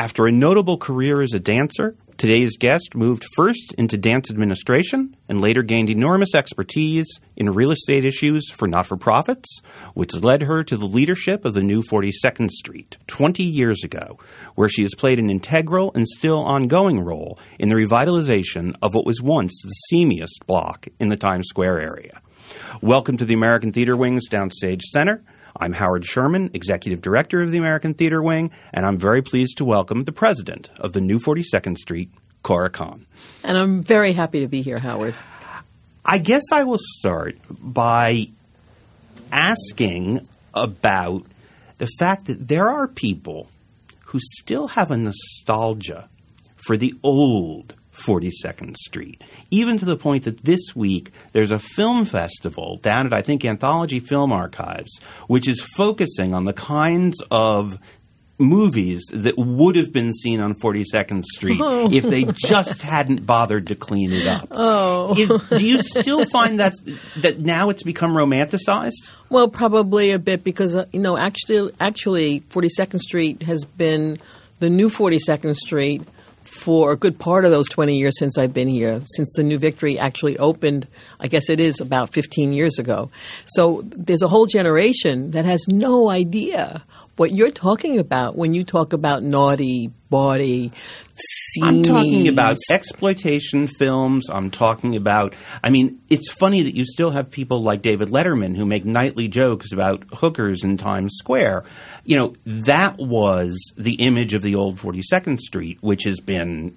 After a notable career as a dancer, today's guest moved first into dance administration and later gained enormous expertise in real estate issues for not for profits, which led her to the leadership of the new 42nd Street 20 years ago, where she has played an integral and still ongoing role in the revitalization of what was once the seamiest block in the Times Square area. Welcome to the American Theater Wing's Downstage Center. I'm Howard Sherman, Executive Director of the American Theater Wing, and I'm very pleased to welcome the President of the new 42nd Street, Cora Cahan. And I'm very happy to be here, Howard. I guess I will start by asking about the fact that there are people who still have a nostalgia for the old 42nd Street. Even to the point that this week there's a film festival down at, I think, Anthology Film Archives, which is focusing on the kinds of movies that would have been seen on 42nd Street oh. if they just hadn't bothered to clean it up. Oh. Is, do you still find that that now it's become romanticized? Well, probably a bit because uh, you know actually actually 42nd Street has been the new 42nd Street for a good part of those 20 years since I've been here, since the New Victory actually opened, I guess it is about 15 years ago. So there's a whole generation that has no idea what you're talking about when you talk about naughty, bawdy, I'm talking about exploitation films. I'm talking about, I mean, it's funny that you still have people like David Letterman who make nightly jokes about hookers in Times Square. You know, that was the image of the old 42nd Street, which has been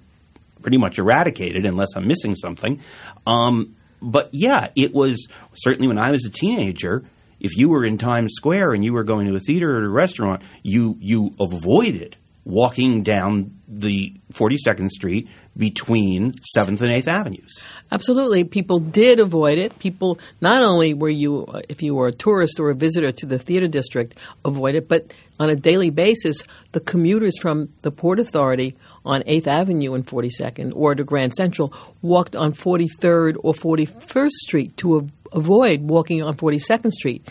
pretty much eradicated unless I'm missing something. Um, but yeah, it was certainly when I was a teenager if you were in Times Square and you were going to a theater or a restaurant, you you avoided walking down the 42nd Street between 7th and 8th Avenues. Absolutely. People did avoid it. People, not only were you, if you were a tourist or a visitor to the theater district, avoid it, but on a daily basis, the commuters from the Port Authority on 8th Avenue and 42nd or to Grand Central walked on 43rd or 41st Street to avoid walking on 42nd Street.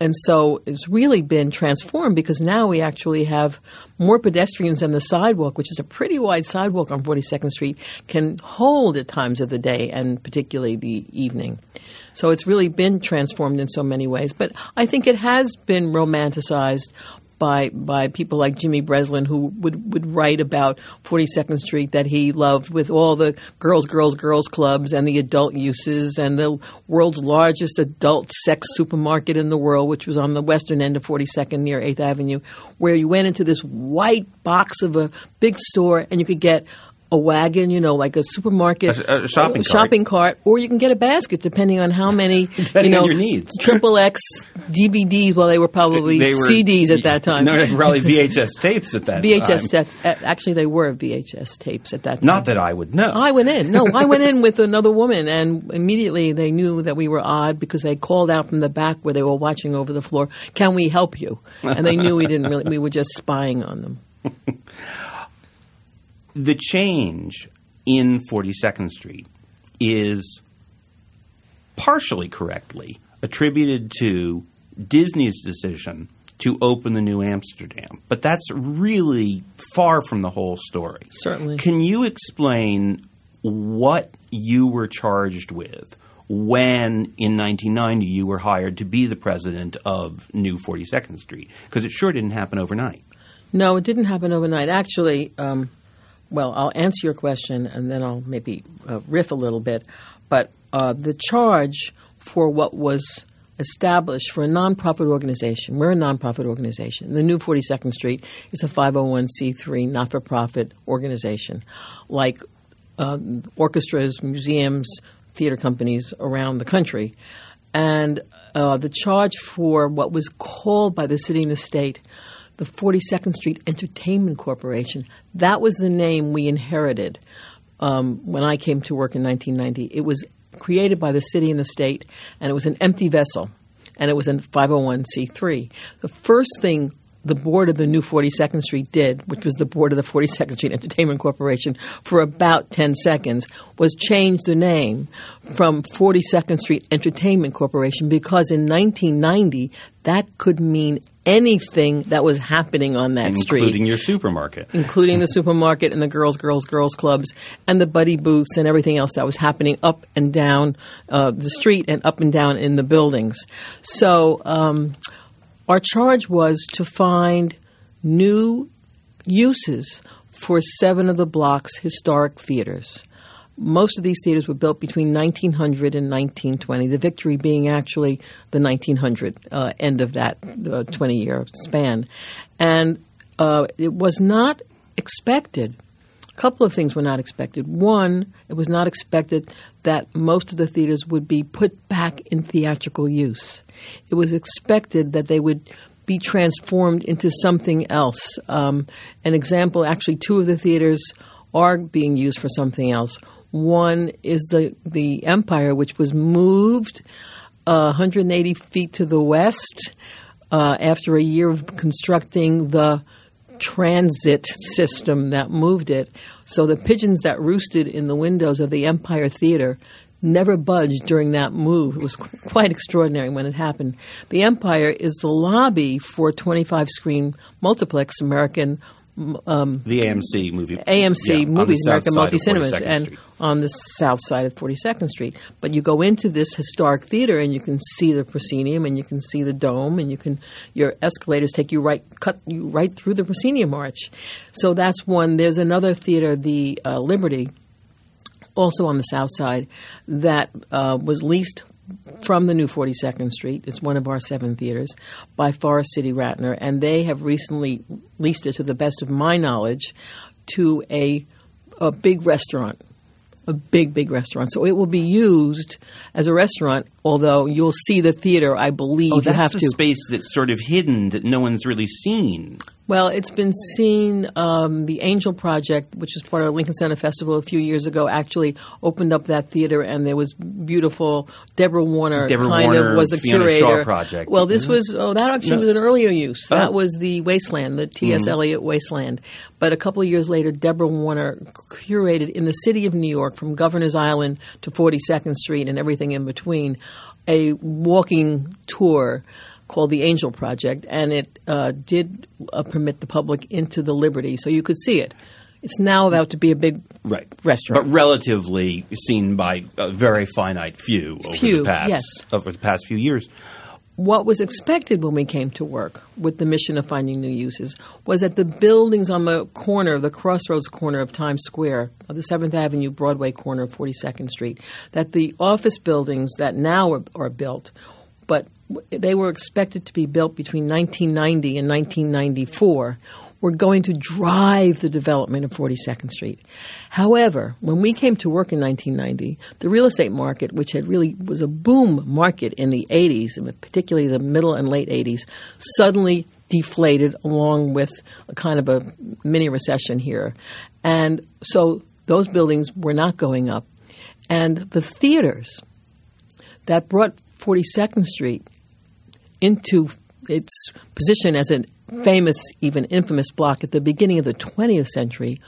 And so it's really been transformed because now we actually have more pedestrians than the sidewalk, which is a pretty wide sidewalk on 42nd Street, can hold at times of the day and particularly the evening. So it's really been transformed in so many ways. But I think it has been romanticized by by people like Jimmy Breslin, who would, would write about 42nd Street that he loved with all the girls, girls, girls clubs and the adult uses and the world's largest adult sex supermarket in the world, which was on the western end of 42nd near 8th Avenue, where you went into this white box of a big store and you could get a wagon, you know, like a supermarket, a, a shopping, a shopping cart, or you can get a basket depending on how many, you know, your needs. Triple X DVDs. Well, they were probably they were, CDs at that time. No, probably VHS tapes at that VHS tapes. Actually, they were VHS tapes at that time. Not that I would know. I went in. No, I went in with another woman, and immediately they knew that we were odd because they called out from the back where they were watching over the floor, "Can we help you?" And they knew we didn't really. We were just spying on them. The change in 42nd Street is partially correctly attributed to Disney's decision to open the new Amsterdam. But that's really far from the whole story. Certainly. Can you explain what you were charged with when in 1990 you were hired to be the president of New 42nd Street? Because it sure didn't happen overnight. No, it didn't happen overnight. Actually, um, well, I'll answer your question and then I'll maybe uh, riff a little bit. But uh, the charge for what was established for a nonprofit organization, we're a nonprofit organization. The new 42nd Street is a 501c3 not for profit organization, like uh, orchestras, museums, theater companies around the country. And uh, the charge for what was called by the city and the state the 42nd Street Entertainment Corporation. That was the name we inherited um, when I came to work in 1990. It was created by the city and the state, and it was an empty vessel, and it was a 501c3. The first thing the board of the new 42nd Street did, which was the board of the 42nd Street Entertainment Corporation, for about 10 seconds, was change the name from 42nd Street Entertainment Corporation because in 1990 that could mean anything that was happening on that including street, including your supermarket, including the supermarket and the girls, girls, girls clubs, and the buddy booths and everything else that was happening up and down uh, the street and up and down in the buildings. So um, our charge was to find new uses for seven of the block's historic theaters. Most of these theaters were built between 1900 and 1920, the Victory being actually the 1900 uh, end of that 20 year span. And uh, it was not expected. A couple of things were not expected. One, it was not expected that most of the theaters would be put back in theatrical use. It was expected that they would be transformed into something else. Um, an example actually, two of the theaters are being used for something else. One is the, the Empire, which was moved uh, 180 feet to the west uh, after a year of constructing the transit system that moved it. So the pigeons that roosted in the windows of the Empire Theater never budged during that move. It was quite extraordinary when it happened. The Empire is the lobby for 25 screen multiplex American. Um, the AMC movie, AMC yeah, movies, American Multi Cinemas, and Street. on the south side of 42nd Street. But you go into this historic theater and you can see the proscenium and you can see the dome and you can your escalators take you right cut you right through the proscenium arch. So that's one. There's another theater, the uh, Liberty, also on the south side, that uh, was leased from the new 42nd Street. It's one of our seven theaters by Forest City Ratner, and they have recently leased it, to the best of my knowledge, to a a big restaurant a big, big restaurant. So it will be used as a restaurant, although you'll see the theater, I believe. Oh, that's you have the to. space that's sort of hidden that no one's really seen. Well, it's been seen. Um, the Angel Project, which is part of the Lincoln Center Festival a few years ago, actually opened up that theater, and there was beautiful. Deborah Warner Deborah kind Warner, of was the Fiona curator. Shaw project. Well, this Mm-hmm. was oh that actually No. was an earlier use. Oh. That was the Wasteland, the T.S. Mhm. Eliot Wasteland. But a couple of years later, Deborah Warner curated in the city of New York, from Governor's Island to 42nd Street and everything in between, a walking tour called the Angel Project, and it uh, did uh, permit the public into the Liberty, so you could see it. It's now about to be a big Right. restaurant. But relatively seen by a very finite few over Few, the past yes. over the past few years. What was expected when we came to work with the mission of finding new uses was that the buildings on the corner, the crossroads corner of Times Square, of the 7th Avenue Broadway corner of 42nd Street, that the office buildings that now are, are built, but they were expected to be built between 1990 and 1994, were going to drive the development of 42nd Street. However, when we came to work in 1990, the real estate market, which had really was a boom market in the 80s, particularly the middle and late 80s, suddenly deflated along with a kind of a mini recession here. And so those buildings were not going up. And the theaters that brought 42nd Street into its position as a famous, even infamous block at the beginning of the 20th century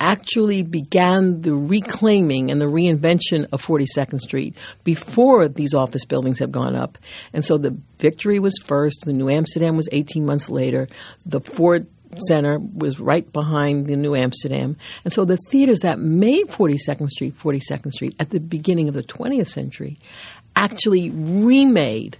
actually began the reclaiming and the reinvention of 42nd Street before these office buildings have gone up. And so the Victory was first, the New Amsterdam was 18 months later, the Ford Center was right behind the New Amsterdam. And so the theaters that made 42nd Street 42nd Street at the beginning of the 20th century actually remade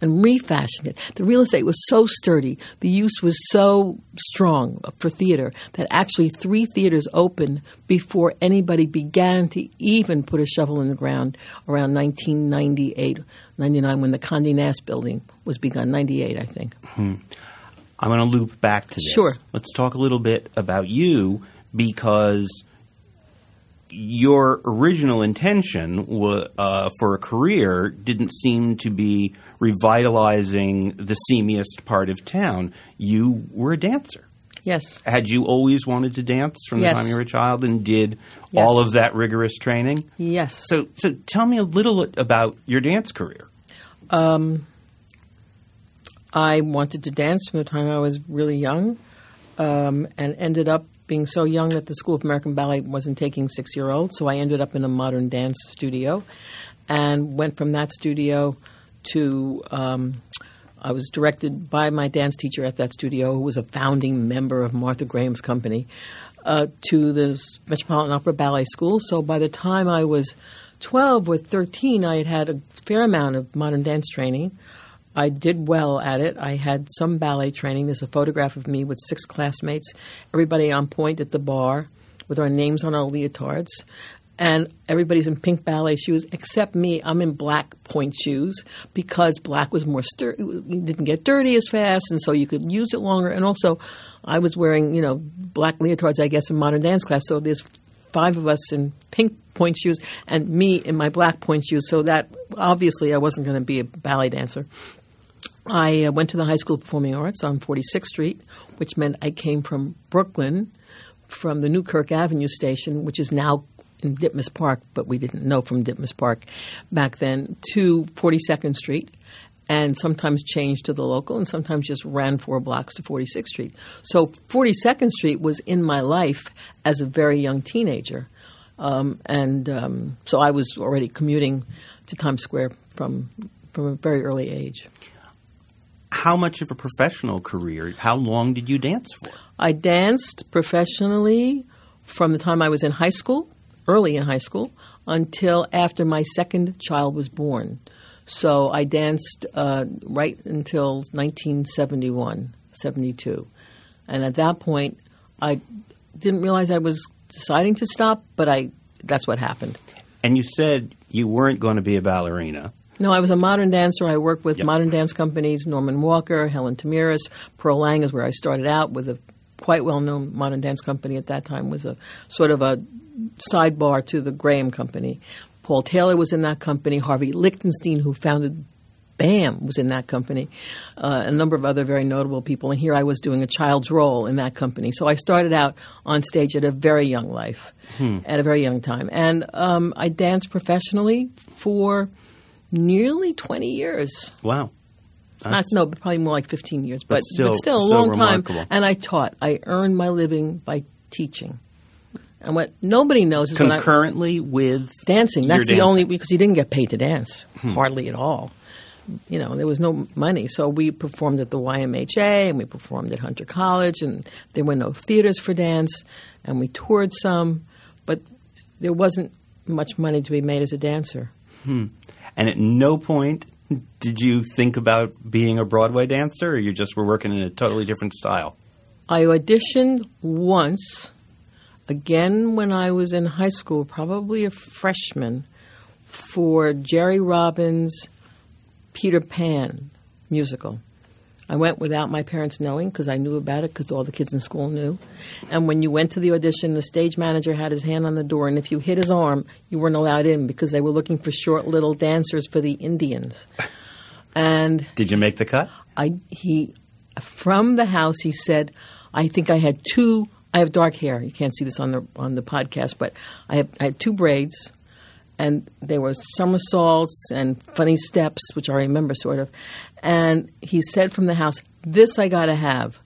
and refashioned it. The real estate was so sturdy, the use was so strong for theater that actually three theaters opened before anybody began to even put a shovel in the ground around 1998, 99 when the Condé Nast building was begun, 98 I think. Hmm. I'm going to loop back to this. Sure. Let's talk a little bit about you because your original intention uh, for a career didn't seem to be revitalizing the seamiest part of town. You were a dancer. Yes. Had you always wanted to dance from Yes. the time you were a child and did Yes. all of that rigorous training? Yes. So, so tell me a little about your dance career. I wanted to dance from the time I was really young, um, and ended up being so young that the School of American Ballet wasn't taking six year olds. So I ended up in a modern dance studio, and went from that studio to um, I was directed by my dance teacher at that studio, who was a founding member of Martha Graham's company, uh, to the Metropolitan Opera Ballet School. So by the time I was 12 or 13, I had had a fair amount of modern dance training. I did well at it. I had some ballet training. There's a photograph of me with six classmates, everybody on point at the bar with our names on our leotards. And everybody's in pink ballet shoes except me. I'm in black point shoes because black was more sturdy. Didn't get dirty as fast, and so you could use it longer. And also, I was wearing, you know, black leotards, I guess, in modern dance class. So there's five of us in pink point shoes and me in my black point shoes. So that obviously I wasn't going to be a ballet dancer. I uh, went to the High School of Performing Arts on 46th Street, which meant I came from Brooklyn, from the Newkirk Avenue station, which is now in Ditmas Park, but we didn't know from Ditmas Park back then, to 42nd Street, and sometimes changed to the local, and sometimes just ran four blocks to 46th Street. So 42nd Street was in my life as a very young teenager. Um, and um, so I was already commuting to Times Square from from a very early age. How much of a professional career? How long did you dance for? I danced professionally from the time I was in high school, early in high school, until after my second child was born. So I danced uh, right until 1971, 72. And at that point, I didn't realize I was deciding to stop, but I that's what happened. And you said you weren't going to be a ballerina. No, I was a modern dancer. I worked with Yep. modern dance companies, Norman Walker, Helen Tamiris, Pearl Lang is where I started out with a quite well-known modern dance company at that time was a sort of a sidebar to the Graham company. Paul Taylor was in that company. Harvey Lichtenstein, who founded BAM, was in that company. Uh, a number of other very notable people. And here I was doing a child's role in that company. So I started out on stage at a very young life, at a very young time. And um, I danced professionally for nearly 20 years. Wow. Not, no, probably more like 15 years, but, still- but still a still long remarkable. time. And I taught. I earned my living by teaching. And what nobody knows is when I, Concurrently with dancing. That's the dancing. only because he didn't get paid to dance hmm. hardly at all. You know, there was no money, so we performed at the YMHA and we performed at Hunter College, and there were no theaters for dance, and we toured some, but there wasn't much money to be made as a dancer. Hmm. And at no point did you think about being a Broadway dancer, or you just were working in a totally different style? I auditioned once, again when I was in high school, probably a freshman, for Jerry Robbins' Peter Pan musical. I went without my parents knowing because I knew about it because all the kids in school knew. And when you went to the audition, the stage manager had his hand on the door, and if you hit his arm, you weren't allowed in because they were looking for short little dancers for the Indians. And Did you make the cut? I he from the house he said, I think I had two. I have dark hair. You can't see this on the on the podcast, but I have I had two braids, and there were somersaults and funny steps, which I remember sort of. And he said from the house, "This I got to have."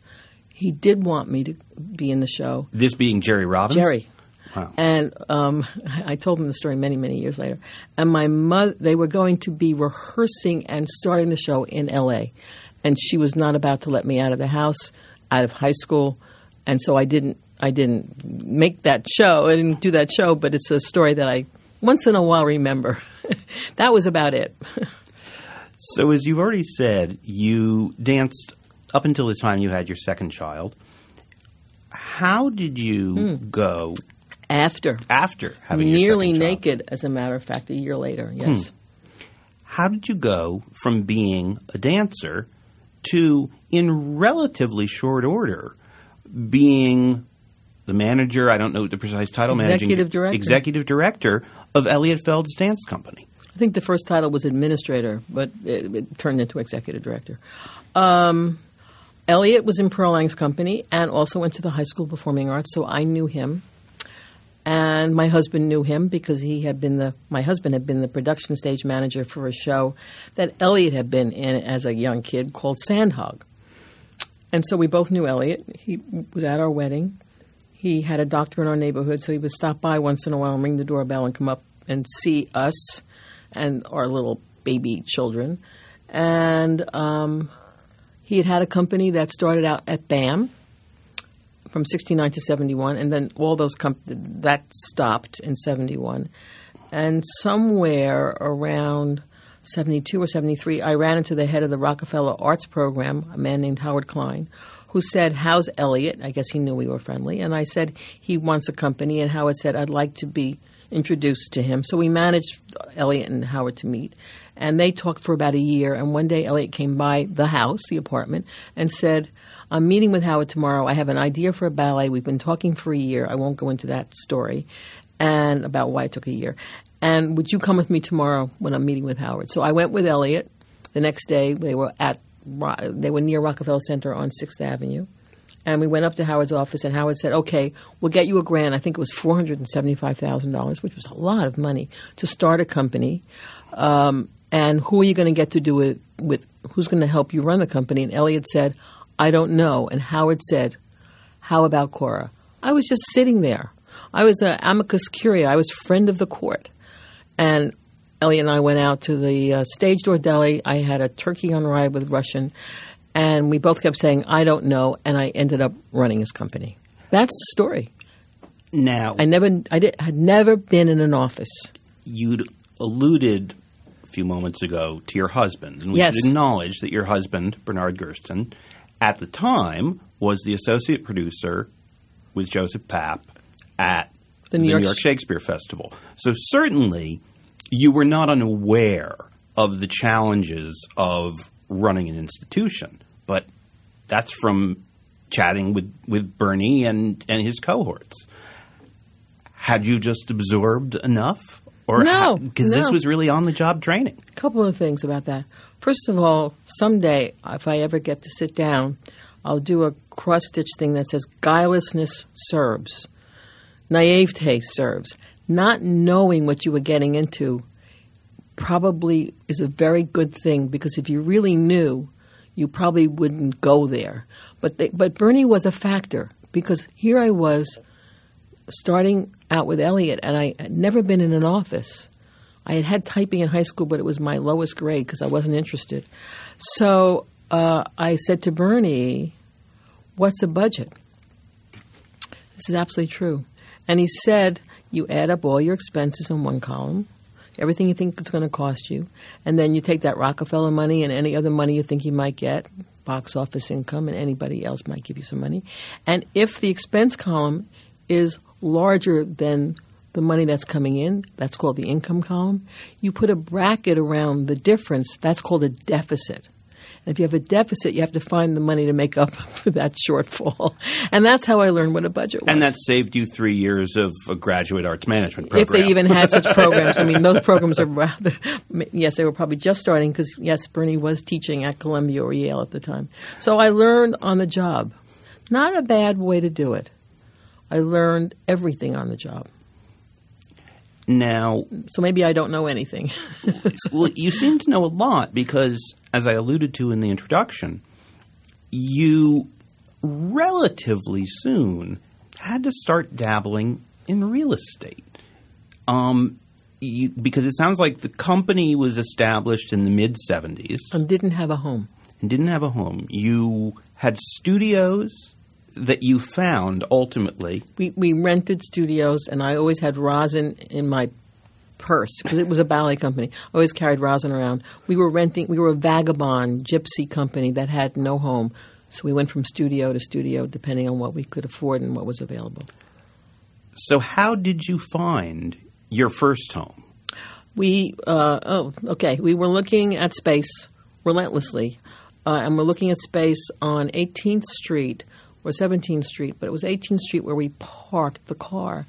He did want me to be in the show. This being Jerry Robbins? Jerry. Wow. And um, I told him the story many, many years later. And my mother, they were going to be rehearsing and starting the show in L.A. And she was not about to let me out of the house, out of high school, and so I didn't. I didn't make that show. I didn't do that show, but it's a story that I once in a while remember. that was about it. So, as you've already said, you danced up until the time you had your second child. How did you Hmm. go After after having your nearly child? naked, as a matter of fact, a year later. Yes. How did you go from being a dancer to, in relatively short order, being the manager? I don't know the precise title. managing Executive director. Executive director of Eliot Feld's dance company. I think the first title was administrator, but it, it turned into executive director. Um, Eliot was in Pearl Lang's company and also went to the High School Performing Arts, so I knew him. And my husband knew him because he had been the my husband had been the production stage manager for a show that Eliot had been in as a young kid called Sandhog. And so we both knew Eliot. He was at our wedding. He had a doctor in our neighborhood, so he would stop by once in a while and ring the doorbell and come up and see us and our little baby children. And um, He had had a company that started out at BAM from 69 to 71, and then all those comp- that stopped in 71. And somewhere around 72 or 73, I ran into the head of the Rockefeller Arts Program, a man named Howard Klein, who said, How's Eliot? I guess he knew we were friendly. And I said, He wants a company. And Howard said, I'd like to be introduced to him. So we managed Eliot and Howard to meet. And they talked for about a year. And one day, Eliot came by the house, the apartment, and said, I'm meeting with Howard tomorrow. I have an idea for a ballet. We've been talking for a year. I won't go into that story and about why it took a year. And would you come with me tomorrow when I'm meeting with Howard? So I went with Eliot. The next day, they were at they were near Rockefeller Center on Sixth Avenue, and we went up to Howard's office. And Howard said, "Okay, we'll get you a grant. I think it was four hundred and seventy-five thousand dollars, which was a lot of money to start a company. Um, and who are you going to get to do it with? Who's going to help you run the company?" And Eliot said, "I don't know." And Howard said, "How about Cora?" I was just sitting there. I was an amicus curiae. I was friend of the court. And Eliot and I went out to the uh, stage door deli. I had a turkey on rye with Russian. And we both kept saying, I don't know. And I ended up running his company. That's the story. Now, I never, I did, had never been in an office. you'd alluded a few moments ago to your husband, and we Yes. should acknowledge that your husband, Bernard Gersten, at the time was the associate producer with Joseph Papp at The New York- Shakespeare Festival. So certainly you were not unaware of the challenges of running an institution, but that's from chatting with, with Bernie and, and his cohorts. Had you just absorbed enough? Or No, because this no. was really on the job training. A couple of things about that. First of all, someday, if I ever get to sit down, I'll do a cross stitch thing that says guilelessness serves, naivete serves. Not knowing what you were getting into probably is a very good thing because if you really knew, you probably wouldn't go there. But they, but Bernie was a factor because here I was starting out with Eliot, and I had never been in an office. I had had typing in high school, but it was my lowest grade because I wasn't interested. So uh, I said to Bernie, "What's a budget?" This is absolutely true. And he said, "You add up all your expenses in one column." Everything you think it's going to cost you, and then you take that Rockefeller money and any other money you think you might get, box office income, and anybody else might give you some money. And if the expense column is larger than the money that's coming in, that's called the income column. You put a bracket around the difference, that's called a deficit. If you have a deficit, you have to find the money to make up for that shortfall. And that's how I learned what a budget was. And that saved you three years of a graduate arts management program. if they even had such programs. I mean, those programs are rather, yes, they were probably just starting because, yes, Bernie was teaching at Columbia or Yale at the time. So I learned on the job. Not a bad way to do it. I learned everything on the job. Now, So maybe I don't know anything. well, you seem to know a lot because, as I alluded to in the introduction, you relatively soon had to start dabbling in real estate. Um, you, because it sounds like the company was established in the mid 70s and didn't have a home. and didn't have a home. You had studios that you found ultimately. We, we rented studios, and I always had rosin in my purse because it was a ballet company. I always carried rosin around. We were renting. We were a vagabond gypsy company that had no home, so we went from studio to studio depending on what we could afford and what was available. So, how did you find your first home? We uh, oh okay. We were looking at space relentlessly, uh, and we're looking at space on 18th Street or 17th Street, but it was 18th Street where we parked the car.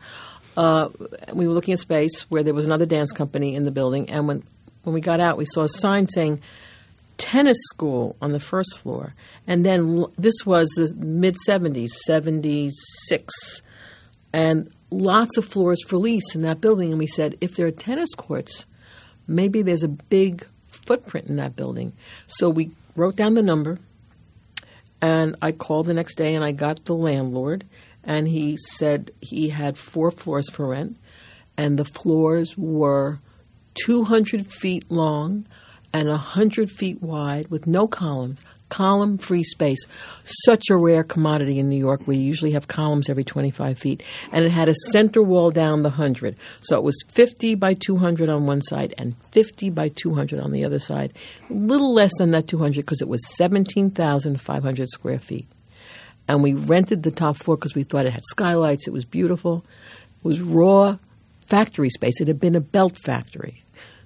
Uh, we were looking at space where there was another dance company in the building, and when when we got out, we saw a sign saying tennis school on the first floor, and then this was the mid 70s, 76 and lots of floors for lease in that building. And we said, if there are tennis courts, maybe there's a big footprint in that building. So we wrote down the number, and I called the next day and I got the landlord, and he said he had four floors for rent, and the floors were 200 feet long and 100 feet wide with no columns. Column free space. Such a rare commodity in New York. We usually have columns every 25 feet. And it had a center wall down the 100. So it was 50 by 200 on one side and 50 by 200 on the other side. A little less than that 200 because it was 17,500 square feet. And we rented the top floor because we thought it had skylights. It was beautiful. It was raw factory space. It had been a belt factory.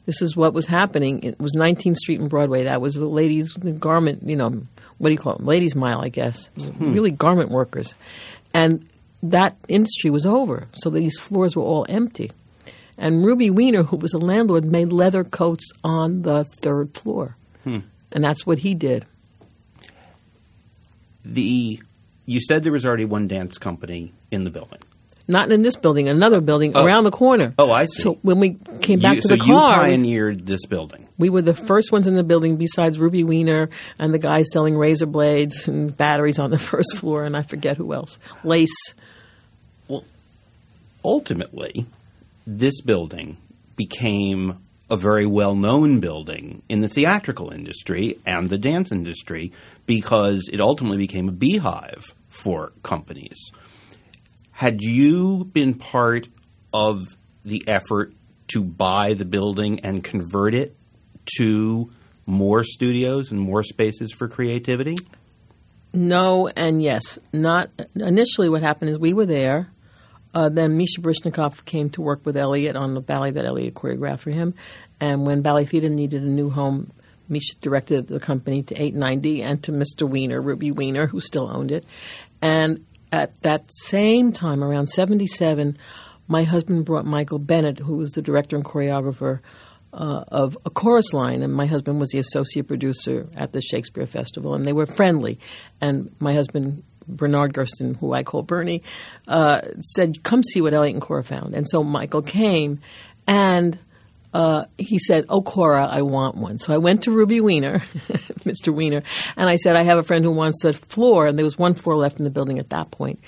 This is what was happening. It was 19th Street and Broadway. That was the ladies' garment, you know, what do you call it? Ladies' mile, I guess. Hmm. Really garment workers. And that industry was over. So these floors were all empty. And Ruby Weiner, who was a landlord, made leather coats on the third floor. Hmm. And that's what he did. The you said there was already one dance company in the building not in this building, another building oh. around the corner. Oh, I see. So when we came back you, to so the car, you pioneered this building. We were the first ones in the building, besides Ruby Weiner and the guys selling razor blades and batteries on the first floor, and I forget who else. Lace. Well, ultimately, this building became a very well known building in the theatrical industry and the dance industry because it ultimately became a beehive for companies. Had you been part of the effort to buy the building and convert it to more studios and more spaces for creativity? No, and yes. Not initially. What happened is we were there. Uh, then Misha Baryshnikov came to work with Eliot on the ballet that Eliot choreographed for him. And when Ballet Theater needed a new home, Misha directed the company to 890 and to Mr. Weiner, Ruby Weiner, who still owned it. And at that same time, around 77, my husband brought Michael Bennett, who was the director and choreographer uh, of A Chorus Line, and my husband was the associate producer at the Shakespeare Festival, and they were friendly. And my husband, Bernard Gersten, who I call Bernie, uh, said, Come see what Eliot and Cora found. And so Michael came, and uh, he said, "Oh, Cora, I want one." So I went to Ruby Weiner, Mr. Weiner, and I said, "I have a friend who wants a floor," and there was one floor left in the building at that point.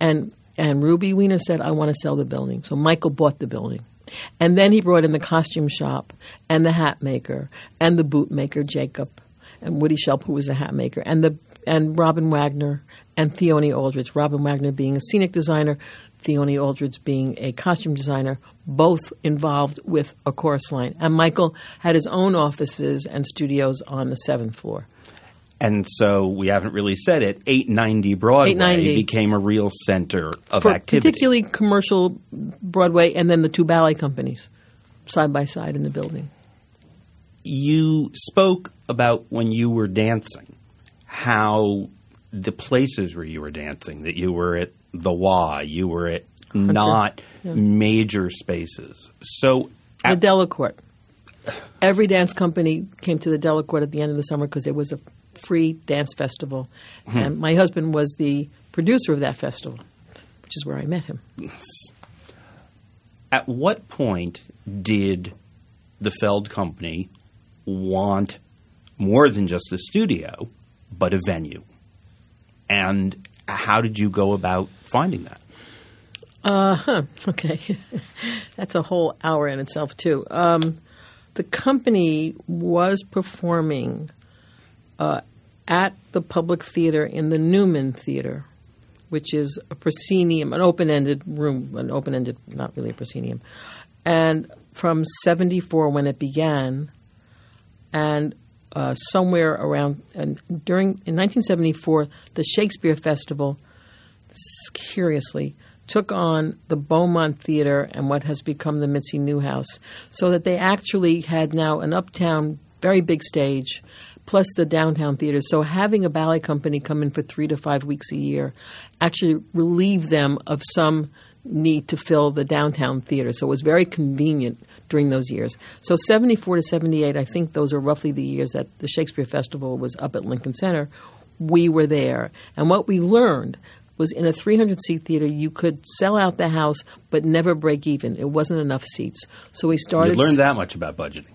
And and Ruby Weiner said, "I want to sell the building." So Michael bought the building. And then he brought in the costume shop and the hat maker and the boot maker Jacob and Woody Shelp, who was the hat maker, and the and Robin Wagner and Theoni Aldredge. Robin Wagner being a scenic designer, Theoni Aldredge being a costume designer, both involved with a chorus line. And Michael had his own offices and studios on the seventh floor. And so we haven't really said it. 890 Broadway 890. became a real center of For activity. Particularly commercial Broadway and then the two ballet companies side by side in the building. You spoke about when you were dancing, how the places where you were dancing, that you were at the Y, you were at not yeah. major spaces. So the Delacorte. Every dance company came to the Delacorte at the end of the summer because there was a free dance festival, hmm. and my husband was the producer of that festival, which is where I met him. At what point did the Feld Company want more than just a studio, but a venue? And how did you go about finding that? Uh huh. Okay, that's a whole hour in itself too. Um, the company was performing uh, at the Public Theater in the Newman Theater, which is a proscenium, an open-ended room, an open-ended, not really a proscenium, and from '74 when it began, and uh, somewhere around and during in 1974, the Shakespeare Festival, curiously, took on the Beaumont Theater and what has become the Mitzi Newhouse, so that they actually had now an uptown, very big stage, plus the downtown theater. So having a ballet company come in for three to five weeks a year actually relieved them of some need to fill the downtown theater. So it was very convenient during those years. So 74 to 78, I think those are roughly the years that the Shakespeare Festival was up at Lincoln Center. We were there. And what we learned was in a 300 seat theater, you could sell out the house but never break even. It wasn't enough seats. So we started. You learned that much about budgeting.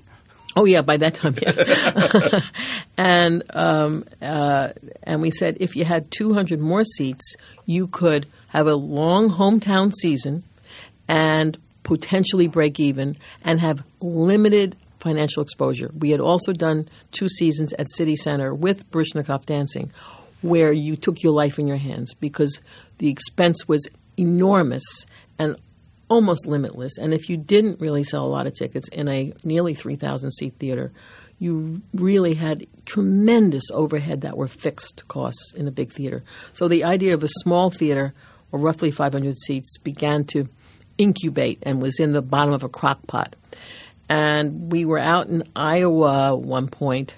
Oh yeah, by that time, yeah. and um, uh, and we said if you had 200 more seats, you could have a long hometown season and potentially break even and have limited financial exposure. We had also done two seasons at City Center with Baryshnikov dancing, where you took your life in your hands because the expense was enormous and almost limitless. And if you didn't really sell a lot of tickets in a nearly 3,000 seat theater, you really had tremendous overhead that were fixed costs in a big theater. So the idea of a small theater, or roughly 500 seats, began to incubate and was in the bottom of a crock pot. And we were out in Iowa one point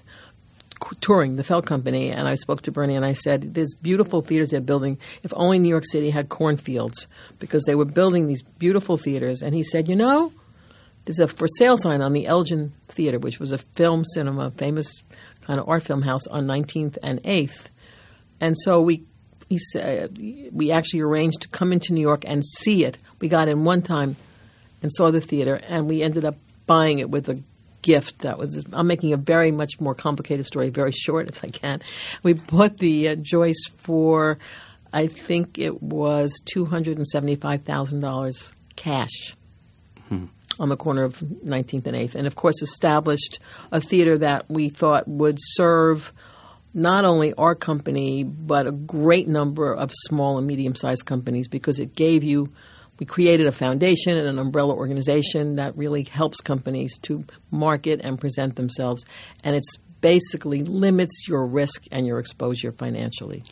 touring the Feld Company, and I spoke to Bernie and I said, "There's beautiful theaters they're building. If only New York City had cornfields, because they were building these beautiful theaters." And he said, "You know, there's a for sale sign on the Elgin Theater, which was a film cinema, famous kind of art film house on 19th and 8th." And so we he said we actually arranged to come into New York and see it. We got in one time and saw the theater, and we ended up buying it with a gift. That was I'm making a very much more complicated story very short if I can. We bought the uh, Joyce for I think it was two hundred and seventy five thousand dollars cash. Hmm. On the corner of 19th and 8th, and of course, established a theater that we thought would serve not only our company, but a great number of small and medium sized companies because it gave you we created a foundation and an umbrella organization that really helps companies to market and present themselves. And it's basically limits your risk and your exposure financially.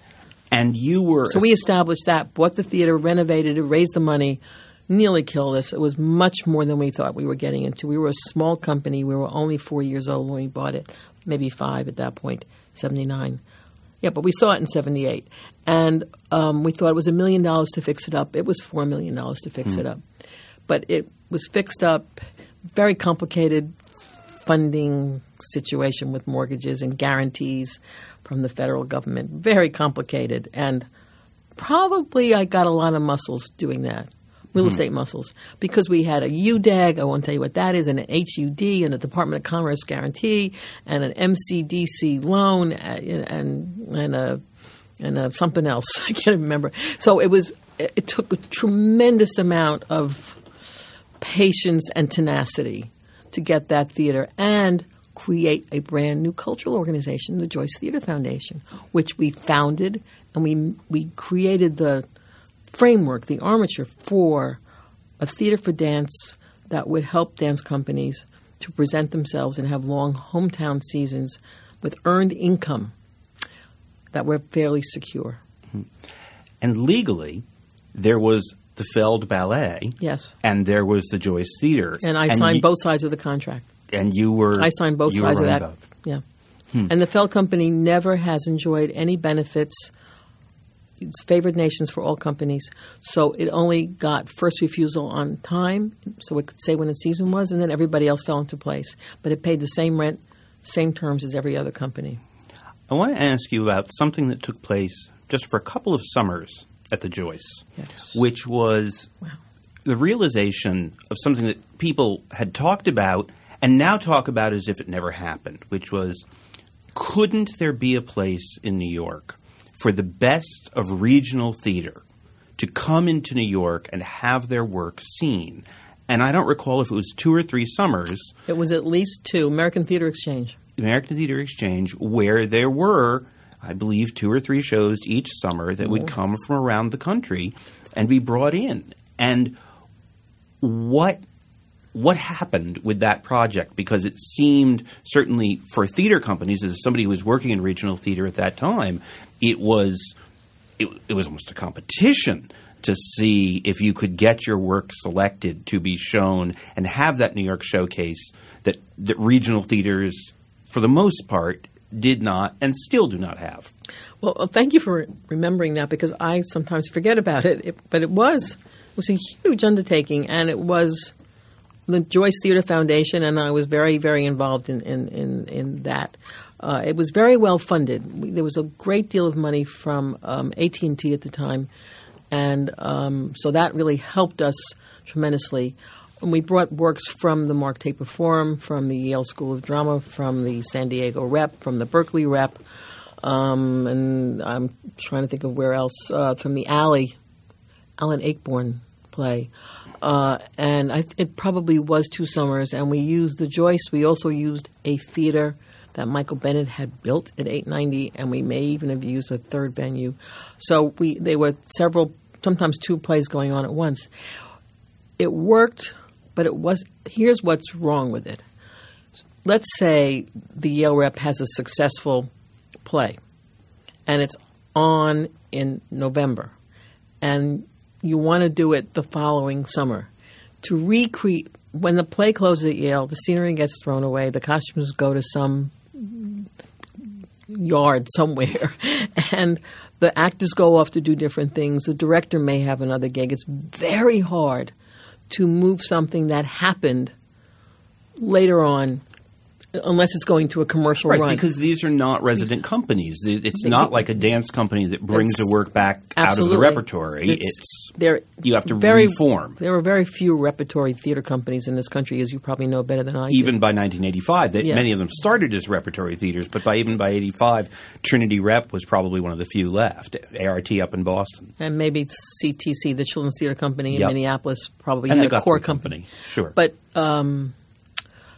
And you were. So we established that, bought the theater, renovated it, raised the money, nearly killed us. It was much more than we thought we were getting into. We were a small company. We were only four years old when we bought it, maybe five at that point, 79. Yeah, but we saw it in 78. And um, we thought it was a million dollars to fix it up. It was $4 million to fix mm. it up. But it was fixed up, very complicated funding situation with mortgages and guarantees from the federal government. Very complicated. And probably I got a lot of muscles doing that real hmm. estate muscles because we had a UDAG, I won't tell you what that is, and an HUD and a Department of Commerce guarantee and an MCDC loan uh, and and a and a, something else I can't remember. So it was it took a tremendous amount of patience and tenacity to get that theater and create a brand new cultural organization, the Joyce Theater Foundation, which we founded and we we created the framework, the armature for a theater for dance that would help dance companies to present themselves and have long hometown seasons with earned income that were fairly secure. Mm-hmm. And legally, there was the Feld Ballet. Yes. And there was the Joyce Theater. And I and signed you, both sides of the contract. And you were. I signed both sides of that. Both. Yeah. Hmm. And the Feld Company never has enjoyed any benefits it's favored nations for all companies. So it only got first refusal on time, so it could say when the season was, and then everybody else fell into place. But it paid the same rent, same terms as every other company. I want to ask you about something that took place just for a couple of summers at the Joyce, yes. which was wow. the realization of something that people had talked about and now talk about as if it never happened, which was couldn't there be a place in New York for the best of regional theater to come into New York and have their work seen. And I don't recall if it was two or three summers. It was at least two. American Theater Exchange. American Theater Exchange, where there were, I believe, two or three shows each summer that would mm-hmm. come from around the country and be brought in. And what what happened with that project? Because it seemed certainly for theater companies, as somebody who was working in regional theater at that time, it was it, it was almost a competition to see if you could get your work selected to be shown and have that New York showcase that, that regional theaters, for the most part, did not and still do not have. Well, thank you for remembering that because I sometimes forget about it. it but it was it was a huge undertaking, and it was the Joyce Theater Foundation, and I was very, very involved in in, in, in that. Uh, it was very well funded. We, there was a great deal of money from um, AT and T at the time, and um, so that really helped us tremendously. And we brought works from the Mark Taper Forum, from the Yale School of Drama, from the San Diego Rep, from the Berkeley Rep, um, and I'm trying to think of where else uh, from the Alley, Alan Ayckbourn play. Uh, and I, it probably was two summers. And we used the Joyce. We also used a theater that Michael Bennett had built at 890, and we may even have used a third venue. So we they were several, sometimes two plays going on at once. It worked, but it was. Here's what's wrong with it. Let's say the Yale Rep has a successful play, and it's on in November, and you want to do it the following summer to recreate when the play closes at Yale, the scenery gets thrown away, the costumes go to some yard somewhere, and the actors go off to do different things. The director may have another gig. It's very hard to move something that happened later on unless it's going to a commercial right, run. because these are not resident companies. It's not like a dance company that brings the work back out of the repertory. It's- It's, there- you have to very, reform. There were very few repertory theater companies in this country, as you probably know better than I do. Even by 1985, that Yeah. many of them started as repertory theaters, but by even by 85, Trinity Rep was probably one of the few left. ART up in Boston, and maybe CTC, the Children's Theater Company in Yep. Minneapolis, probably and had the a core company. Company, sure. But um,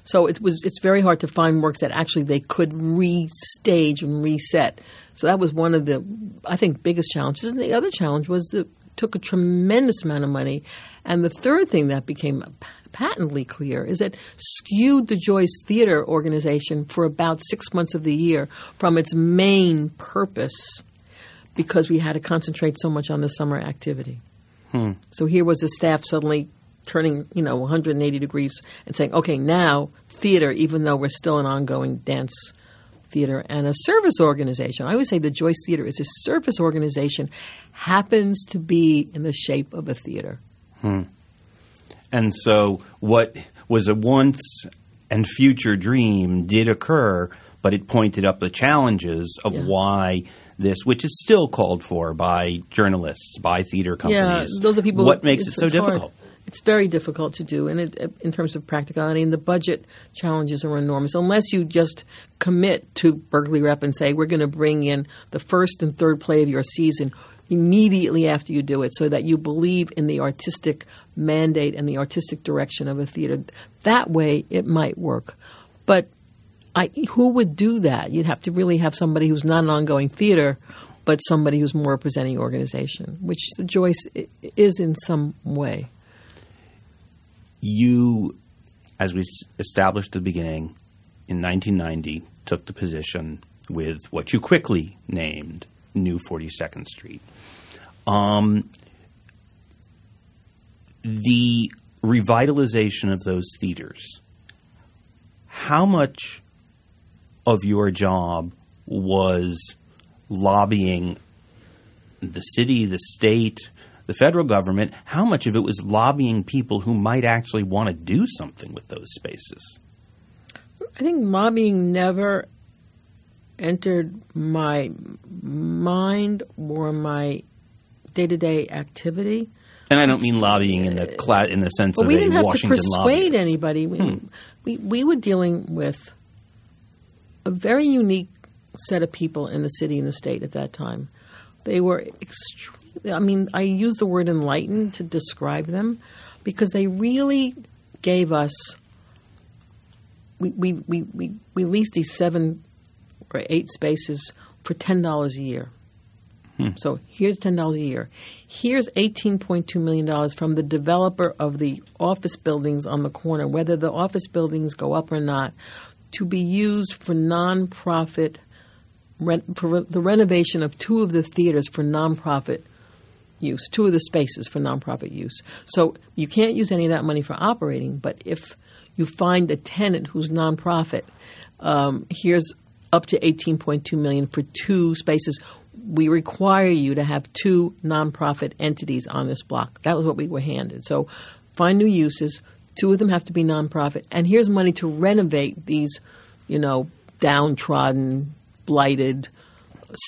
so it was. It's very hard to find works that actually they could restage and reset. So that was one of the, I think, biggest challenges. And the other challenge was that it took a tremendous amount of money. And the third thing that became patently clear is that skewed the Joyce Theater organization for about six months of the year from its main purpose because we had to concentrate so much on the summer activity. Hmm. So here was the staff suddenly turning, you know, 180 degrees and saying, okay, now theater, even though we're still an ongoing dance theater and a service organization. I always say the Joyce Theater is a service organization, happens to be in the shape of a theater. Hmm. And so, what was a once and future dream did occur, but it pointed up the challenges of Yeah. why this, which is still called for by journalists, by theater companies. Yeah, those are people. What makes it so difficult? hard. It's very difficult to do, and in terms of practicality, and the budget challenges are enormous. Unless you just commit to Berkeley Rep and say we're going to bring in the first and third play of your season immediately after you do it, so that you believe in the artistic mandate and the artistic direction of a theater. That way, it might work, but I, who would do that? You'd have to really have somebody who's not an ongoing theater, but somebody who's more a presenting organization, which the Joyce is in some way. You, as we established at the beginning, in 1990, took the position with what you quickly named New 42nd Street. Um, the revitalization of those theaters, how much of your job was lobbying the city, the state, the federal government, how much of it was lobbying people who might actually want to do something with those spaces? I think lobbying never entered my mind or my day to day activity. And I don't mean lobbying in the cla- in the sense But of we didn't have Washington to persuade lobbyist. anybody. We, hmm. we, we were dealing with a very unique set of people in the city and the state at that time. They were extremely, I mean, I use the word enlightened to describe them because they really gave us, we, we, we, we, we leased these seven or eight spaces for $10 a year. Hmm. So here's ten dollars a year. Here's eighteen point two million dollars from the developer of the office buildings on the corner, whether the office buildings go up or not, to be used for nonprofit rent, for the renovation of two of the theaters for nonprofit use, two of the spaces for nonprofit use. So you can't use any of that money for operating, but if you find a tenant who's nonprofit, um, here's up to 18.2 million for two spaces. We require you to have two nonprofit entities on this block. That was what we were handed. So find new uses. Two of them have to be nonprofit, and here's money to renovate these, you know, downtrodden, blighted,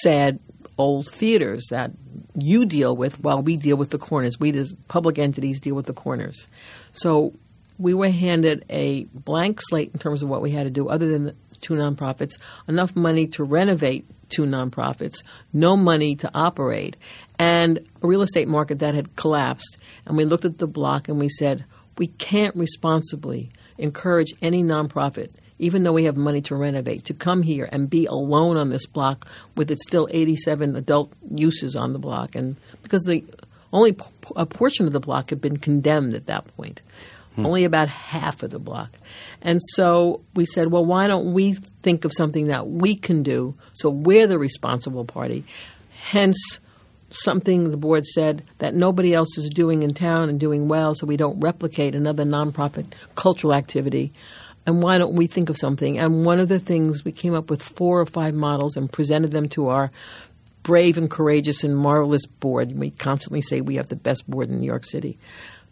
sad old theaters that you deal with while we deal with the corners. We, as public entities, deal with the corners. So we were handed a blank slate in terms of what we had to do, other than two nonprofits, enough money to renovate two nonprofits, no money to operate. and a real estate market that had collapsed. And we looked at the block and we said, we can't responsibly encourage any nonprofit, even though we have money to renovate, to come here and be alone on this block with its still 87 adult uses on the block. And because the only p- a portion of the block had been condemned at that point. Hmm. Only about half of the block. And so we said, well, why don't we think of something that we can do so we're the responsible party? Hence, something the board said that nobody else is doing in town and doing well, so we don't replicate another nonprofit cultural activity. And why don't we think of something? And one of the things we came up with four or five models and presented them to our brave and courageous and marvelous board. We constantly say we have the best board in New York City,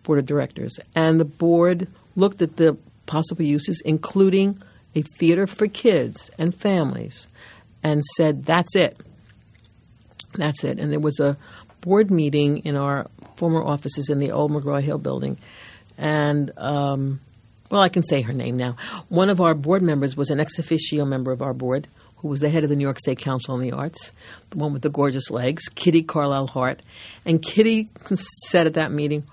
board of directors. And the board looked at the possible uses, including a theater for kids and families, and said, that's it. That's it. And there was a board meeting in our former offices in the old McGraw Hill building. And, um, well, I can say her name now. One of our board members was an ex officio member of our board who was the head of the New York State Council on the Arts, the one with the gorgeous legs, Kitty Carlisle Hart. And Kitty said at that meeting,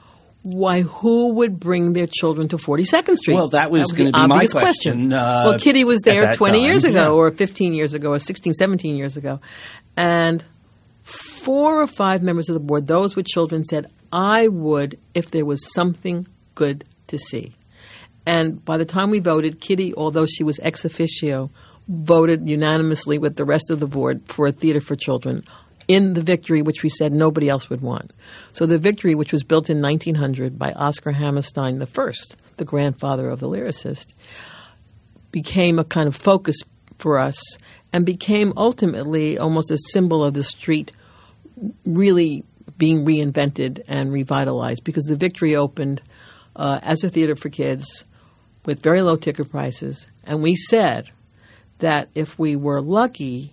why, who would bring their children to 42nd Street? Well, that was the gonna be my obvious question, uh, well, Kitty was there that 20 years ago, yeah. or 15 years ago, or 16, 17 years ago. And four or five members of the board, those with children, said, I would if there was something good to see. And by the time we voted, Kitty, although she was ex officio, voted unanimously with the rest of the board for a theater for children in the Victory, which we said nobody else would want. So the Victory, which was built in 1900 by Oscar Hammerstein first, the grandfather of the lyricist, became a kind of focus for us and became ultimately almost a symbol of the street really being reinvented and revitalized because the Victory opened uh, as a theater for kids with very low ticket prices. And we said that if we were lucky,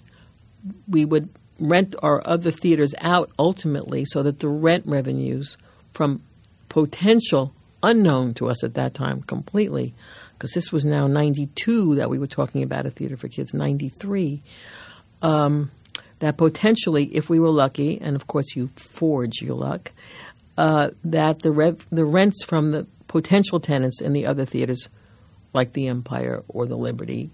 we would rent our other theaters out ultimately so that the rent revenues from potential unknown to us at that time completely because this was now 92 that we were talking about a theater for kids 93 um, that potentially if we were lucky and of course you forge your luck uh, that the rev- the rents from the potential tenants in the other theaters like the empire or the liberty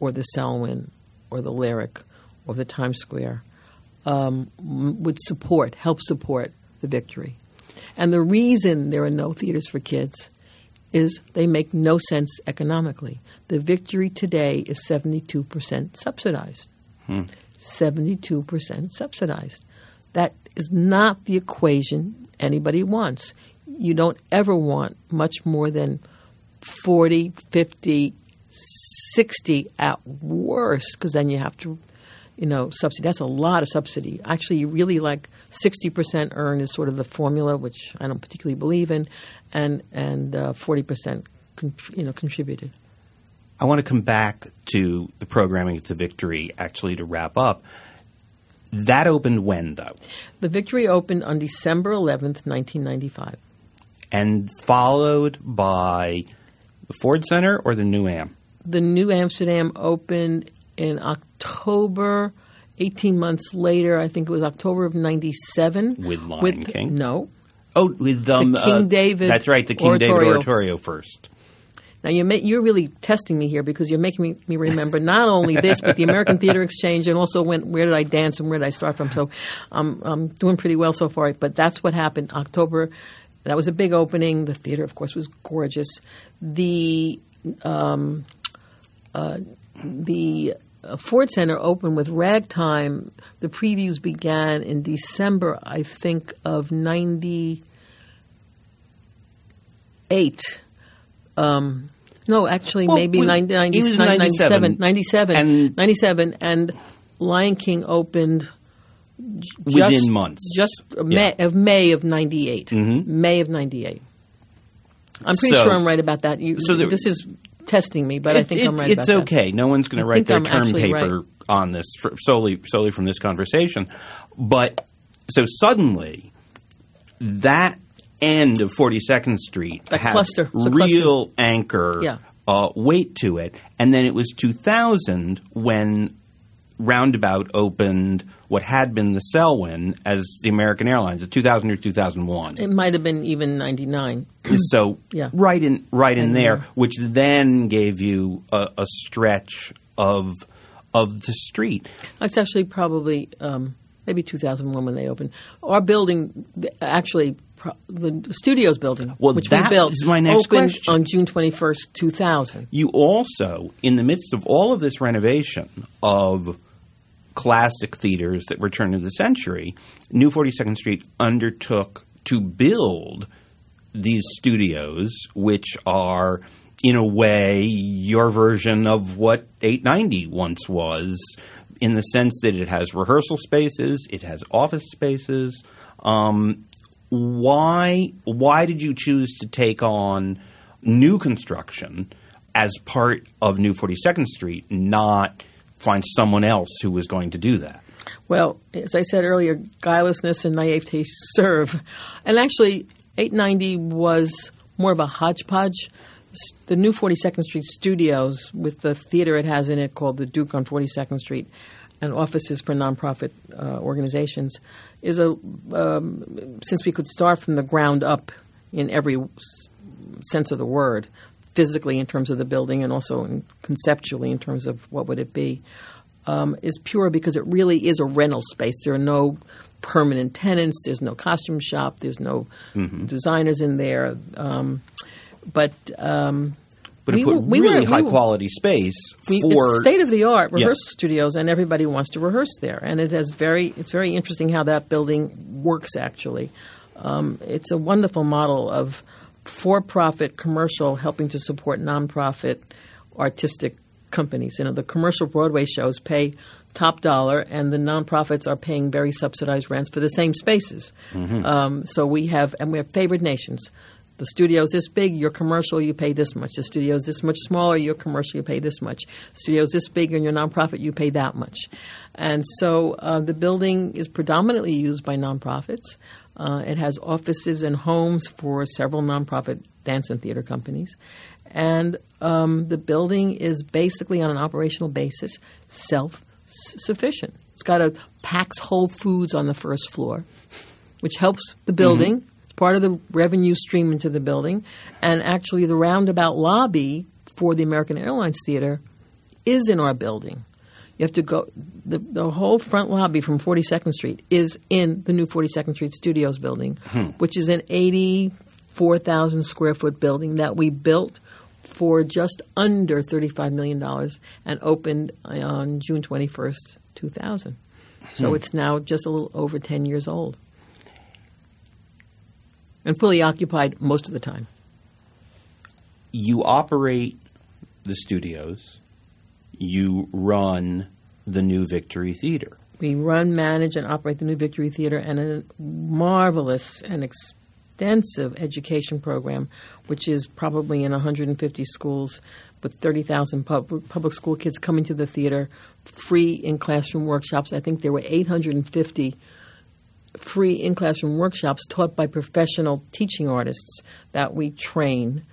or the selwyn or the lyric or the times square um, would support, help support the victory. And the reason there are no theaters for kids is they make no sense economically. The victory today is 72% subsidized. 72% subsidized. That is not the equation anybody wants. You don't ever want much more than 40, 50, 60 at worst, because then you have to you know, subsidy. That's a lot of subsidy. Actually, you really like sixty percent earned is sort of the formula, which I don't particularly believe in, and and uh, forty percent, con- you know, contributed. I want to come back to the programming of the Victory, actually, to wrap up. That opened when, though? The Victory opened on December eleventh, nineteen ninety five. And followed by the Ford Center or the New Am? The New Amsterdam opened in October. 18 months later, I think it was October of 97. With Lion King? No. Oh, with um, The King uh, David That's right, the King David Oratorio. Oratorio first. Now you're ma- you're really testing me here because you're making me, me remember not only this but the American Theater Exchange and also when where did I dance and where did I start from. So I'm I'm doing pretty well so far. But that's what happened October. That was a big opening. The theater, of course, was gorgeous. The um, uh, the uh, Ford Center opened with Ragtime. The previews began in December, I think, of '98. Um, no, actually, Well, maybe we- 90, it 90, 97, 97. 97, And- 97, and Lion King opened Within just, months. just May, of May of 98. May of 98. I'm pretty So- sure I'm right about that. You, so there- this is testing me, but I think it- I'm right It's about that. okay. No one's going to write their I'm term paper right. on this for, solely solely from this conversation. But so suddenly, that end of Forty Second Street That has cluster. Real anchor Yeah. uh, weight to it, and then it was 2000 when roundabout opened what had been the Selwyn as the American Airlines, in 2000 or 2001. It might have been even 99. so Yeah. right in right in there, which then gave you a, a stretch of of the street. It's actually probably um, maybe 2001 when they opened. Our building, actually, the studios building, Well, which we built, is my next opened question. on June 21st, 2000. You also, in the midst of all of this renovation of classic theaters that were turned of the century, New 42nd Street undertook to build these studios, which are, in a way, your version of what 890 once was, in the sense that it has rehearsal spaces, it has office spaces. Um, why why did you choose to take on new construction as part of New 42nd Street, not find someone else who was going to do that? Well, as I said earlier, guilelessness and naivete serve. And actually, 890 was more of a hodgepodge. The new 42nd Street studios, with the theater it has in it called the Duke on 42nd Street, and offices for nonprofit uh, organizations, is a um, since we could start from the ground up in every sense of the word, physically in terms of the building and also in conceptually in terms of what would it be, um, is pure because it really is a rental space. There are no permanent tenants. There's no costume shop. There's no designers in there. Um, but um, But we put we really we high were- quality space we, for it's state of the art rehearsal studios, and everybody wants to rehearse there. And it has very it's very interesting how that building works. Actually, um, it's a wonderful model of for-profit commercial helping to support nonprofit artistic companies. You know, the commercial Broadway shows pay top dollar, and the nonprofits are paying very subsidized rents for the same spaces. Um, so we have, and we have favored nations. The studio's this big, your commercial, you pay this much. The studio's this much smaller, your commercial, you pay this much. studio's this big, and your nonprofit, you pay that much. And so uh, the building is predominantly used by nonprofits. Uh, it has offices and homes for several nonprofit dance and theater companies. And um, the building is basically on an operational basis self sufficient. It's got a Pax Whole Foods on the first floor, which helps the building. It's part of the revenue stream into the building. And actually, the roundabout lobby for the American Airlines Theater is in our building. You have to go, the, the whole front lobby from 42nd Street is in the new 42nd Street Studios building, hmm. which is an 84,000 square foot building that we built for just under $35 million and opened uh, on June 21st, 2000. So hmm. it's now just a little over 10 years old and fully occupied most of the time. you operate the studios, you run the new Victory Theater. We run, manage, and operate the New Victory Theater and a marvelous and extensive education program, which is probably in 150 schools with 30,000 pub- public school kids coming to the theater, free in classroom workshops. I think there were 850 free in classroom workshops taught by professional teaching artists that we train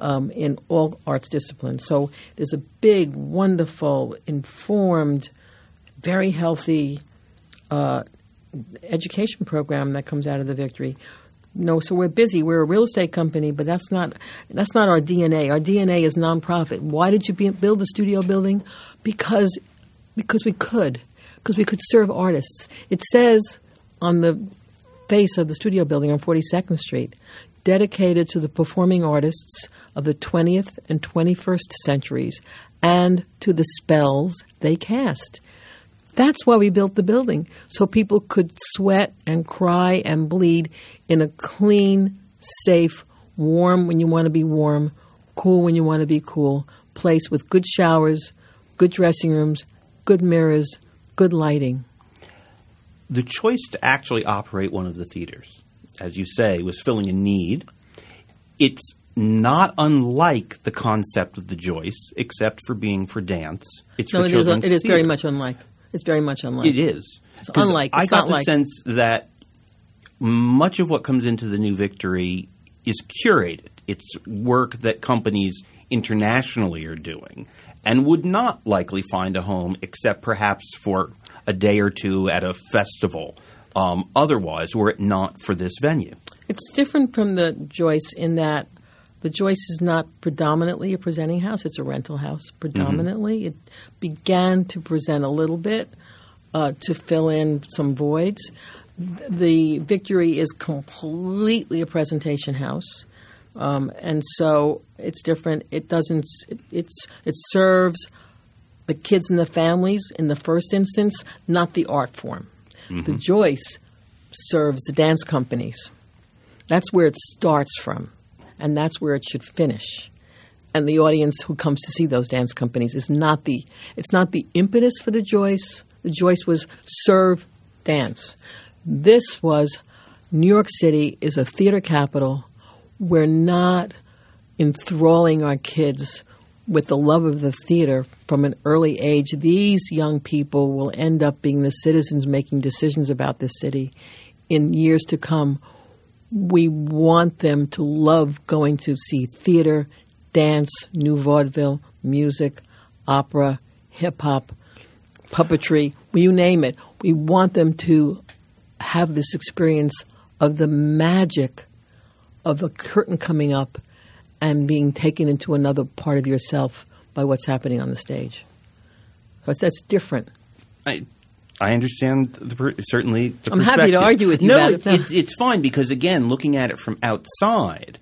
um, in all arts disciplines. So there's a big, wonderful, informed, very healthy uh, education program that comes out of the Victory. No, so we're busy. We're a real estate company, but that's not that's not our DNA. Our DNA is nonprofit. Why did you be, build the studio building? Because because we could, because we could serve artists. It says on the face of the studio building on 42nd Street, dedicated to the performing artists of the 20th and 21st centuries and to the spells they cast. That's why we built the building, so people could sweat and cry and bleed in a clean, safe, warm when you want to be warm, cool when you want to be cool place with good showers, good dressing rooms, good mirrors, good lighting. The choice to actually operate one of the theaters, as you say, was filling a need. It's not unlike the concept of the Joyce, except for being for dance. It's No, for it is. It is very much unlike. It's very much unlike. It is. It's unlike. I got the like. sense that much of what comes into the new Victory is curated. It's work that companies internationally are doing and would not likely find a home except perhaps for a day or two at a festival um, otherwise were it not for this venue. It's different from the Joyce in that the Joyce is not predominantly a presenting house, it's a rental house predominantly. Mm-hmm. It began to present a little bit uh, to fill in some voids. The Victory is completely a presentation house. Um, and so it's different. It doesn't. It, it's it serves the kids and the families in the first instance, not the art form. Mm-hmm. The Joyce serves the dance companies. That's where it starts from, and that's where it should finish. And the audience who comes to see those dance companies is not the. It's not the impetus for the Joyce. The Joyce was serve dance. This was New York City is a theater capital we're not enthralling our kids with the love of the theater from an early age, these young people will end up being the citizens making decisions about the city in years to come. We want them to love going to see theater, dance, new vaudeville, music, opera, hip hop, puppetry, you name it. We want them to have this experience of the magic of the curtain coming up and being taken into another part of yourself by what's happening on the stage. So that's different. I I understand the, certainly the I'm happy to argue with you. No, it. it's, it's fine because again, looking at it from outside,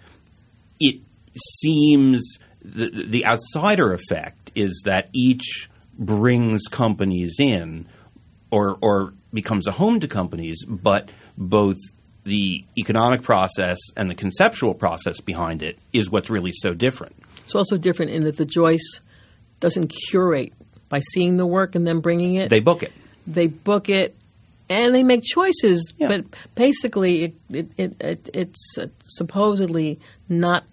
it seems the, the outsider effect is that each brings companies in or or becomes a home to companies, but both the economic process and the conceptual process behind it is what's really so different. It's also different in that the Joyce doesn't curate by seeing the work and then bringing it. They book it. They book it and they make choices, yeah. but basically it, it, it, it it's supposedly not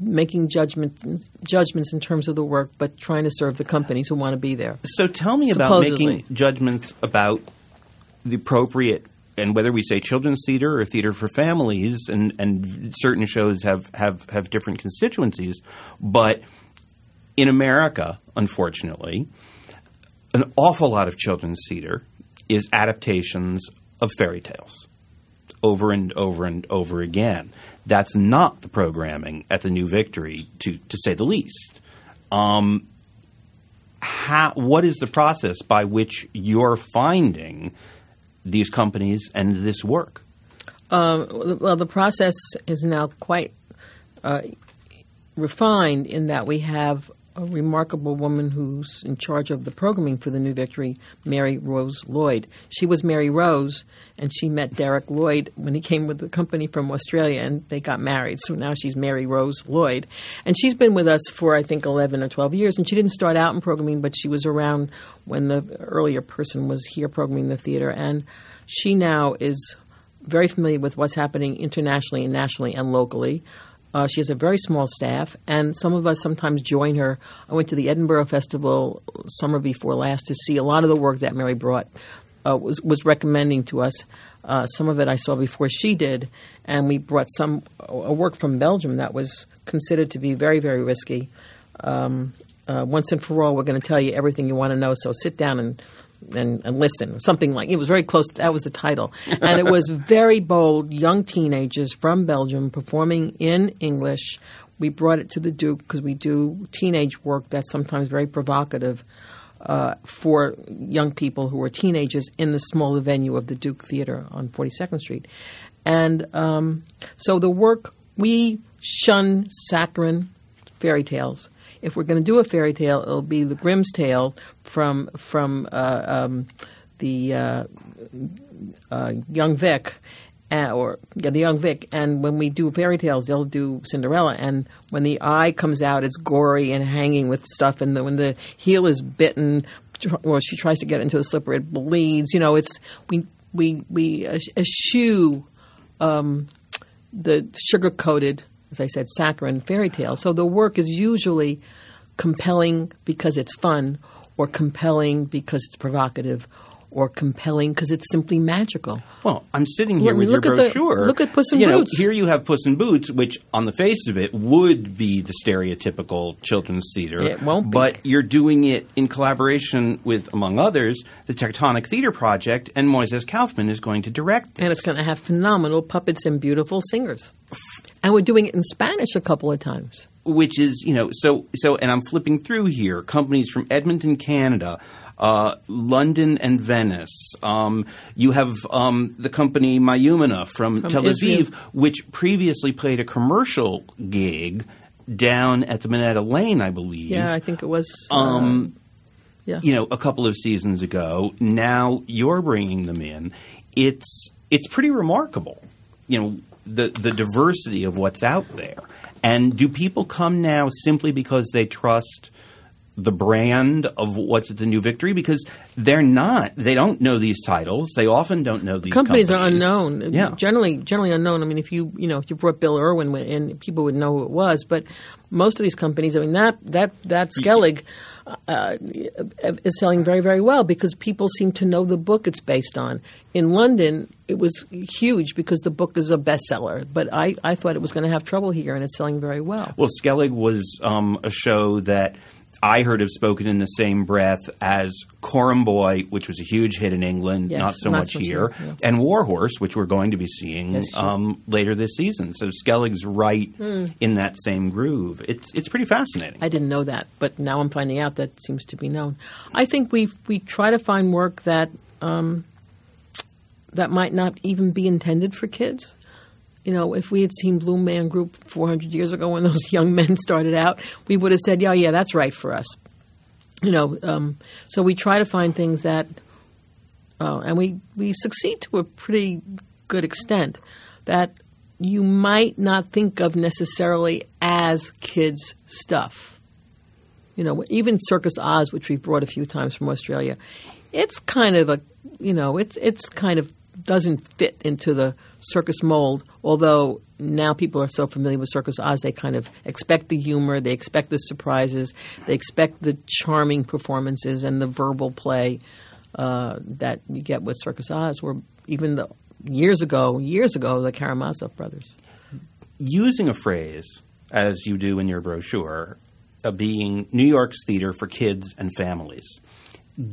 making judgment judgments in terms of the work, but trying to serve the companies who want to be there. So tell me supposedly. about making judgments about the appropriate and whether we say children's theater or theater for families, and, and certain shows have, have, have different constituencies, but in America, unfortunately, an awful lot of children's theater is adaptations of fairy tales over and over and over again. That's not the programming at the New Victory, to, to say the least. Um, how, what is the process by which you're finding – these companies and this work? Um, well, the process is now quite uh, refined in that we have a remarkable woman who's in charge of the programming for the New Victory, Mary Rose Lloyd. She was Mary Rose, and she met Derek Lloyd when he came with the company from Australia, and they got married. So now she's Mary Rose Lloyd. And she's been with us for, I think, 11 or 12 years. And she didn't start out in programming, but she was around when the earlier person was here programming the theater. And she now is very familiar with what's happening internationally and nationally and locally. Uh, she has a very small staff, and some of us sometimes join her. I went to the Edinburgh Festival summer before last to see a lot of the work that Mary brought uh, was was recommending to us. Uh, some of it I saw before she did, and we brought some a work from Belgium that was considered to be very very risky. Um, uh, once and for all, we're going to tell you everything you want to know. So sit down and and, and, listen, something like it was very close. That was the title, and it was very bold. Young teenagers from Belgium performing in English. We brought it to the Duke because we do teenage work that's sometimes very provocative uh, for young people who are teenagers in the smaller venue of the Duke Theater on 42nd Street, and um, so the work we shun saccharine fairy tales if we're going to do a fairy tale, it'll be the Grimm's tale from from uh, um, the uh, uh, Young Vic. Uh, or yeah, the young Vic, and when we do fairy tales, they'll do Cinderella, and when the eye comes out, it's gory and hanging with stuff, and the, when the heel is bitten, well, she tries to get into the slipper, it bleeds. You know, it's we we we eschew um, the sugar coated as I said, saccharine fairy tale. So the work is usually compelling because it's fun, or compelling because it's provocative, or compelling because it's simply magical. Well, I'm sitting here Look- with your at the- brochure. look at Puss in you know, Boots. Here you have Puss in Boots, which on the face of it would be the stereotypical children's theater. It won't be. But you're doing it in collaboration with, among others, the Tectonic Theater Project, and Moises Kaufman is going to direct this. And it's going to have phenomenal puppets and beautiful singers. And we're doing it in Spanish a couple of times. which is you know so so and I'm flipping through here companies from Edmonton, Canada. Uh, London and Venice. Um, you have um, the company Mayumana from, From Tel Aviv, Israel. which previously played a commercial gig down at the Minetta Lane, I believe. Yeah, I think it was. uh, Um, yeah. you know, a couple of seasons ago. Now you're bringing them in. It's it's pretty remarkable. You know, the the diversity of what's out there. And do people come now simply because they trust the brand of what's at the New Victory? Because they're not. They don't know these titles. They often don't know these companies, are unknown. Yeah. Generally, generally unknown. I mean, if you you know if you brought Bill Irwin in, people would know who it was. But most of these companies, I mean, that that that Skellig. Uh, is selling very, very well because people seem to know the book it's based on. In London, it was huge because the book is a bestseller, but I, I thought it was going to have trouble here, and it's selling very well. Well, Skellig was um, a show that I heard have spoken in the same breath as Coram Boy, which was a huge hit in England, Yes, not so much here, yeah. and Warhorse, which we're going to be seeing Yes, um, later this season. So Skellig's right in that same groove. It's it's pretty fascinating. I didn't know that, but now I'm finding out that seems to be known. I think we we try to find work that um, that might not even be intended for kids. You know, if we had seen Blue Man Group 400 years ago when those young men started out, we would have said, "Yeah, yeah, that's right for us." You know, um, so we try to find things that, uh, and we we succeed to a pretty good extent that you might not think of necessarily as kids stuff you know, even Circus Oz, which we've brought a few times from Australia, it's kind of a, you know, it's it's kind of doesn't fit into the circus mold. Although now people are so familiar with Circus Oz, they kind of expect the humor, they expect the surprises, they expect the charming performances and the verbal play uh, that you get with Circus Oz. Or even the years ago, years ago, the Karamazov brothers. Using a phrase as you do in your brochure, of being New York's theater for kids and families,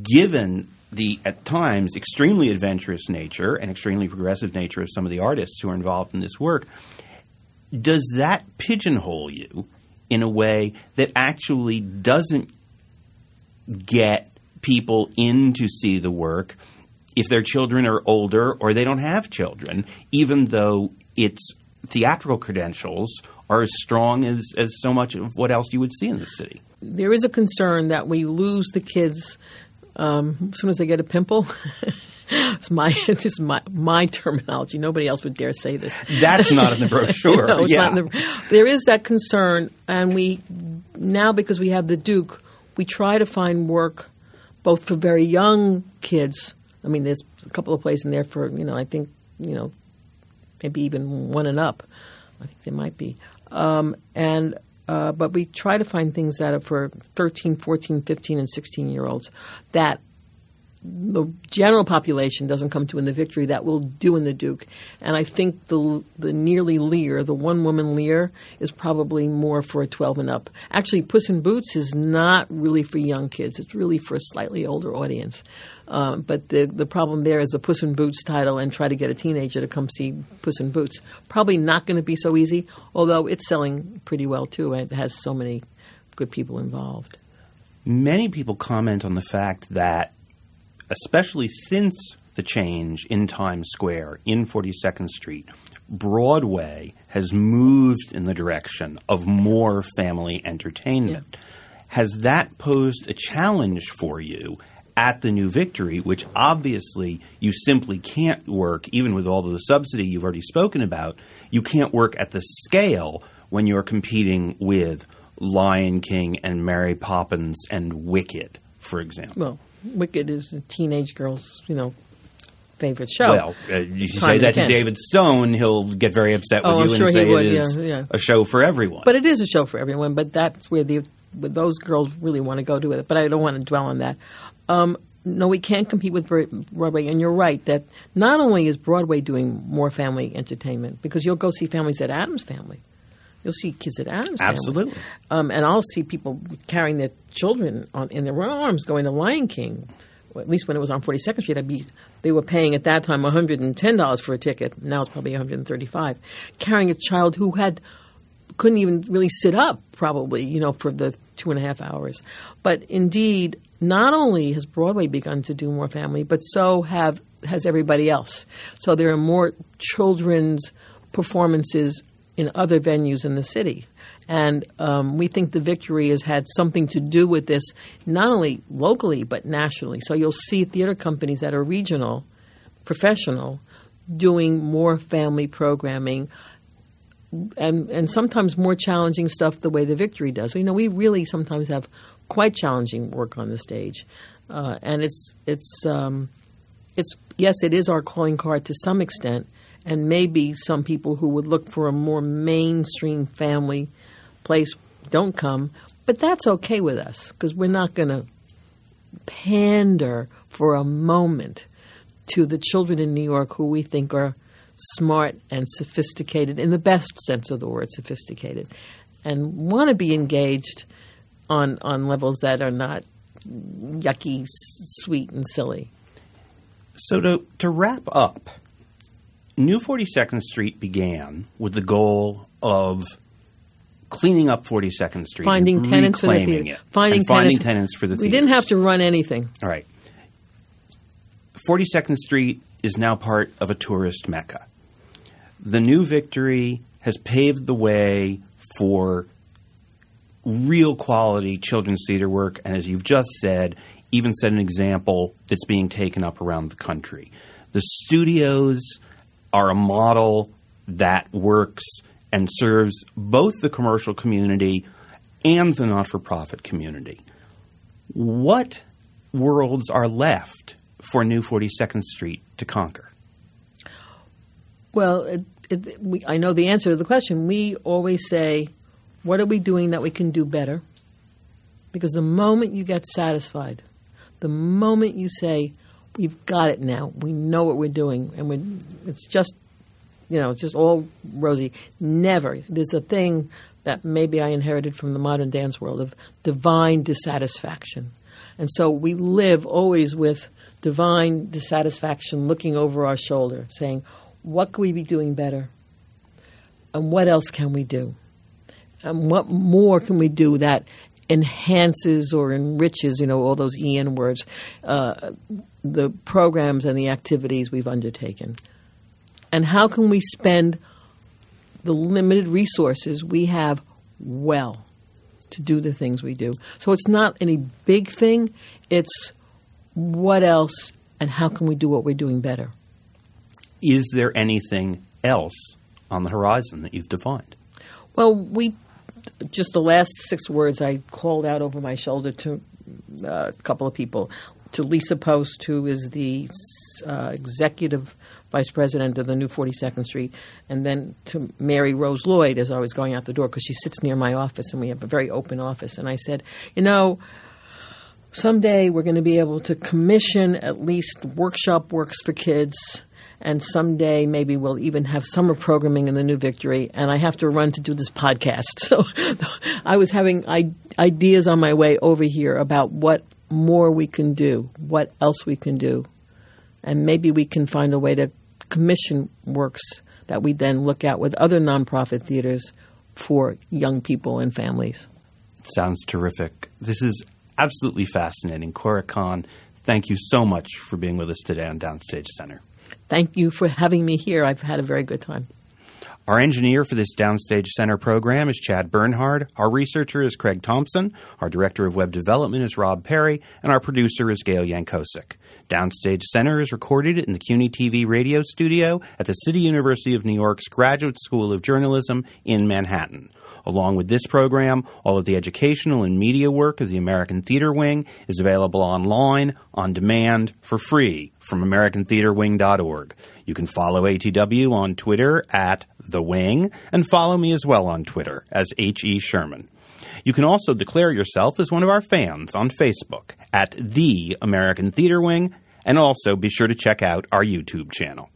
given the at times extremely adventurous nature and extremely progressive nature of some of the artists who are involved in this work, does that pigeonhole you in a way that actually doesn't get people in to see the work if their children are older or they don't have children, even though its theatrical credentials are as strong as, as so much of what else you would see in the city. there is a concern that we lose the kids um, as soon as they get a pimple. it's my this is my my terminology. Nobody else would dare say this. That's not in the brochure. No, yeah. the, there is that concern, and we now because we have the Duke, we try to find work both for very young kids. I mean, there's a couple of plays in there for you know I think you know maybe even one and up. I think there might be. Um, and uh, but we try to find things that are for 13, 14, 15, and 16 year olds that the general population doesn't come to in the victory that will do in the Duke. And I think the the nearly Lear, the one woman Lear, is probably more for a 12 and up. Actually, Puss in Boots is not really for young kids. It's really for a slightly older audience. Um, but the the problem there is the Puss in Boots title and try to get a teenager to come see Puss in Boots. Probably not going to be so easy, although it's selling pretty well too, and it has so many good people involved. Many people comment on the fact that, especially since the change in Times Square in 42nd Street, Broadway has moved in the direction of more family entertainment. Has that posed a challenge for you at the New Victory, which obviously you simply can't work, even with all of the subsidy you've already spoken about, you can't work at the scale when you're competing with Lion King and Mary Poppins and Wicked, for example? Well, Wicked is a teenage girl's, you know, favorite show. Well, uh, you say that to. David Stone, he'll get very upset with Oh, you I'm and sure say would, it is yeah, yeah. a show for everyone. But it is a show for everyone. But that's where the where those girls really want to go to with it. But I don't want to dwell on that. Um, no, we can't compete with Broadway. And you're right that not only is Broadway doing more family entertainment, because you'll go see families at Addams Family. You'll see kids at Addams Absolutely. Um, and I'll see people carrying their children on, in their arms going to Lion King. Well, at least when it was on 42nd Street, I'd be, they were paying at that time $110 for a ticket. Now it's probably 135 Carrying a child who had couldn't even really sit up, probably, you know, for the two and a half hours. But indeed, not only has Broadway begun to do more family, but so have has everybody else. So there are more children's performances in other venues in the city. And um, we think the victory has had something to do with this, not only locally, but nationally. So you'll see theater companies that are regional, professional, doing more family programming. And, and sometimes more challenging stuff the way the victory does. You know, we really sometimes have quite challenging work on the stage, uh, and it's it's um, it's yes, it is our calling card to some extent, and maybe some people who would look for a more mainstream family place don't come, but that's okay with us because we're not going to pander for a moment to the children in New York who we think are smart and sophisticated in the best sense of the word sophisticated and want to be engaged on on levels that are not yucky, sweet, and silly. So to to wrap up, New Forty Second Street began with the goal of cleaning up 42nd Street, finding tenants for the theater, it, finding, finding tenants, tenants for the. We didn't have to run anything. All right. 42nd Street is now part of a tourist mecca. The new Victory has paved the way for real quality children's theater work, and as you've just said, even set an example that's being taken up around the country. The studios are a model that works and serves both the commercial community and the not for profit community. What worlds are left for New 42nd Street to conquer? Well, it, it, we, I know the answer to the question. We always say what are we doing that we can do better? Because the moment you get satisfied, the moment you say, we've got it now, we know what we're doing, and it's just, you know, it's just all rosy. Never. There's a thing that maybe I inherited from the modern dance world of divine dissatisfaction. And so we live always with divine dissatisfaction looking over our shoulder, saying, what could we be doing better? And what else can we do? Um, what more can we do that enhances or enriches, you know, all those EN words, uh, the programs and the activities we've undertaken? And how can we spend the limited resources we have well to do the things we do? So it's not any big thing, it's what else and how can we do what we're doing better? Is there anything else on the horizon that you've defined? Well, we just the last six words I called out over my shoulder to uh, a couple of people. To Lisa Post, who is the uh, executive vice president of the new 42nd Street, and then to Mary Rose Lloyd as I was going out the door because she sits near my office and we have a very open office. And I said, you know, someday we're going to be able to commission at least workshop works for kids and someday maybe we'll even have summer programming in the New Victory. And I have to run to do this podcast. So I was having ideas on my way over here about what more we can do, what else we can do, and maybe we can find a way to commission works that we then look at with other nonprofit theaters for young people and families. Sounds terrific. This is absolutely fascinating. Cora Cahan, thank you so much for being with us today on Downstage Center. Thank you for having me here. I've had a very good time. Our engineer for this Downstage Center program is Chad Bernhard. Our researcher is Craig Thompson. Our director of web development is Rob Perry. And our producer is Gail Yancosek. Downstage Center is recorded in the CUNY TV radio studio at the City University of New York's Graduate School of Journalism in Manhattan. Along with this program, all of the educational and media work of the American Theater Wing is available online, on demand, for free from AmericanTheaterWing.org. You can follow ATW on Twitter at The Wing and follow me as well on Twitter as H.E. Sherman. You can also declare yourself as one of our fans on Facebook at The American Theater Wing, and also be sure to check out our YouTube channel.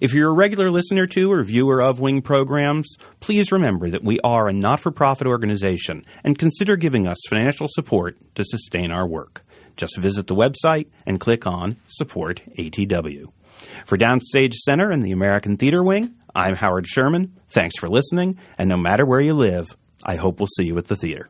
If you're a regular listener to or viewer of Wing programs, please remember that we are a not for profit organization and consider giving us financial support to sustain our work. Just visit the website and click on Support ATW. For Downstage Center and the American Theater Wing, I'm Howard Sherman. Thanks for listening, and no matter where you live, I hope we'll see you at the theater.